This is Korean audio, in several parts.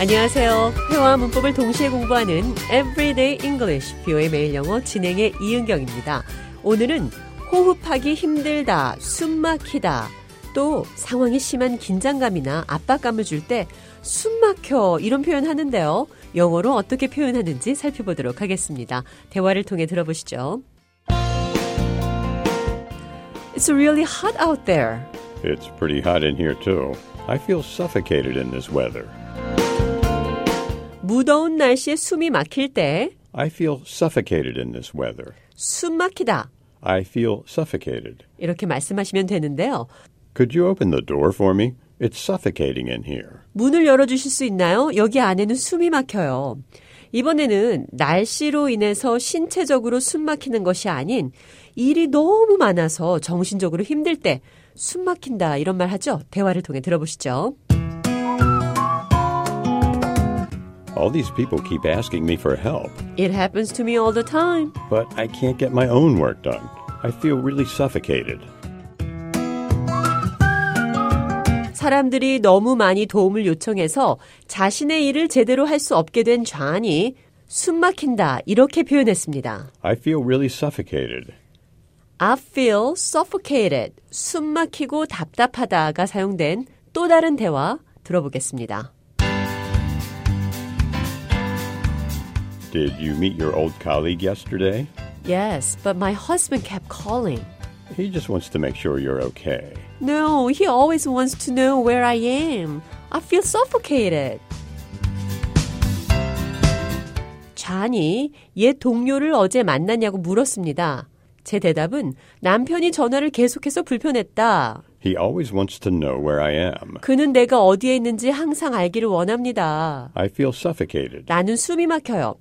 안녕하세요. 회화와 문법을 동시에 공부하는 Everyday English, 뷰의 매일 영어 진행의 이은경입니다. 오늘은 호흡하기 힘들다, 숨 막히다, 또 상황이 심한 긴장감이나 압박감을 줄 때 숨 막혀 이런 표현 하는데요. 영어로 어떻게 표현하는지 살펴보도록 하겠습니다. 대화를 통해 들어보시죠. It's really hot out there. It's pretty hot in here, too. I feel suffocated in this weather. 무더운 날씨에 숨이 막힐 때 I feel suffocated in this weather. 숨 막히다. I feel suffocated. 이렇게 말씀하시면 되는데요. Could you open the door for me? It's suffocating in here. 문을 열어 주실 수 있나요? 여기 안에는 숨이 막혀요. 이번에는 날씨로 인해서 신체적으로 숨 막히는 것이 아닌 일이 너무 많아서 정신적으로 힘들 때 숨 막힌다 이런 말 하죠? 대화를 통해 들어보시죠. All these people keep asking me for help, It happens to me all the time. but I can't get my own work done. I feel really suffocated. 사람들이 너무 많이 도움을 요청해서 자신의 일을 제대로 할 수 없게 된 좌안이 숨 막힌다 이렇게 표현했습니다. I feel really suffocated. I feel suffocated. 숨 막히고 답답하다가 사용된 또 다른 대화 들어보겠습니다. Did you meet your old colleague yesterday? Yes, but my husband kept calling. He just wants to make sure you're okay. No, he always wants to know where I am. I feel suffocated. 잔이 옛 동료를 어제 만났냐고 물었습니다. 제 대답은 남편이 전화를 계속해서 불편했다. He always wants to know where I am. 그는 내가 어디에 있는지 항상 알기를 원합니다. I feel suffocated. 나는 숨이 막혀요.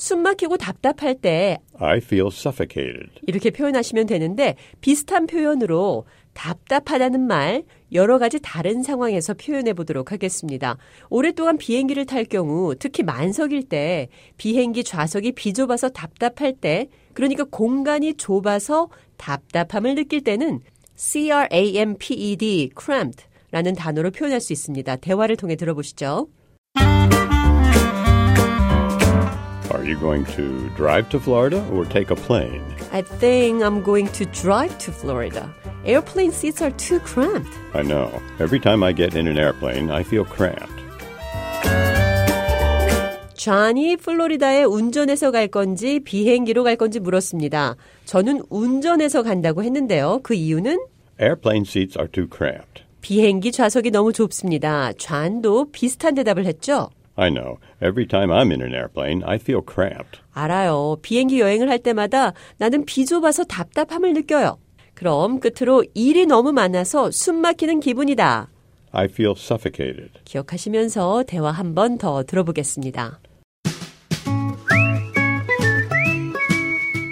숨 막히고 답답할 때 I feel suffocated. 이렇게 표현하시면 되는데 비슷한 표현으로 답답하다는 말 여러 가지 다른 상황에서 표현해 보도록 하겠습니다. 오랫동안 비행기를 탈 경우 특히 만석일 때 비행기 좌석이 비좁아서 답답할 때 그러니까 공간이 좁아서 답답함을 느낄 때는 cramped, cramped 라는 단어로 표현할 수 있습니다. 대화를 통해 들어보시죠. You going to drive to Florida or take a plane? I think I'm going to drive to Florida. Airplane seats are too cramped. I know. Every time I get in an airplane, I feel cramped. 좌니 플로리다에 운전해서 갈 건지 비행기로 갈 건지 물었습니다. 저는 운전해서 간다고 했는데요. 그 이유는 Airplane seats are too cramped. 비행기 좌석이 너무 좁습니다. 좌안도 비슷한 대답을 했죠. I know. Every time I'm in an airplane, I feel cramped. 알아요. 비행기 여행을 할 때마다 나는 비좁아서 답답함을 느껴요. 그럼 끝으로 일이 너무 많아서 숨 막히는 기분이다. I feel suffocated. 기억하시면서 대화 한 번 더 들어보겠습니다.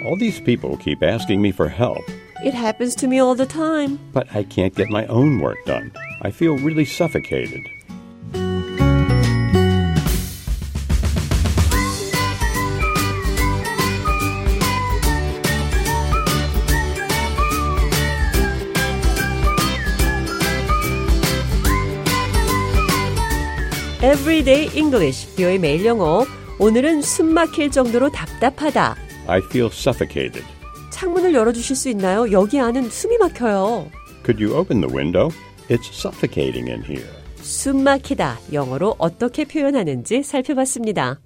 All these people keep asking me for help, It happens to me all the time. but I can't get my own work done. I feel really suffocated. Everyday English, 뷰의 매일 영어. 오늘은 숨 막힐 정도로 답답하다. I feel suffocated. 창문을 열어주실 수 있나요? 여기 안은 숨이 막혀요. Could you open the window? It's suffocating in here. 숨 막히다. 영어로 어떻게 표현하는지 살펴봤습니다.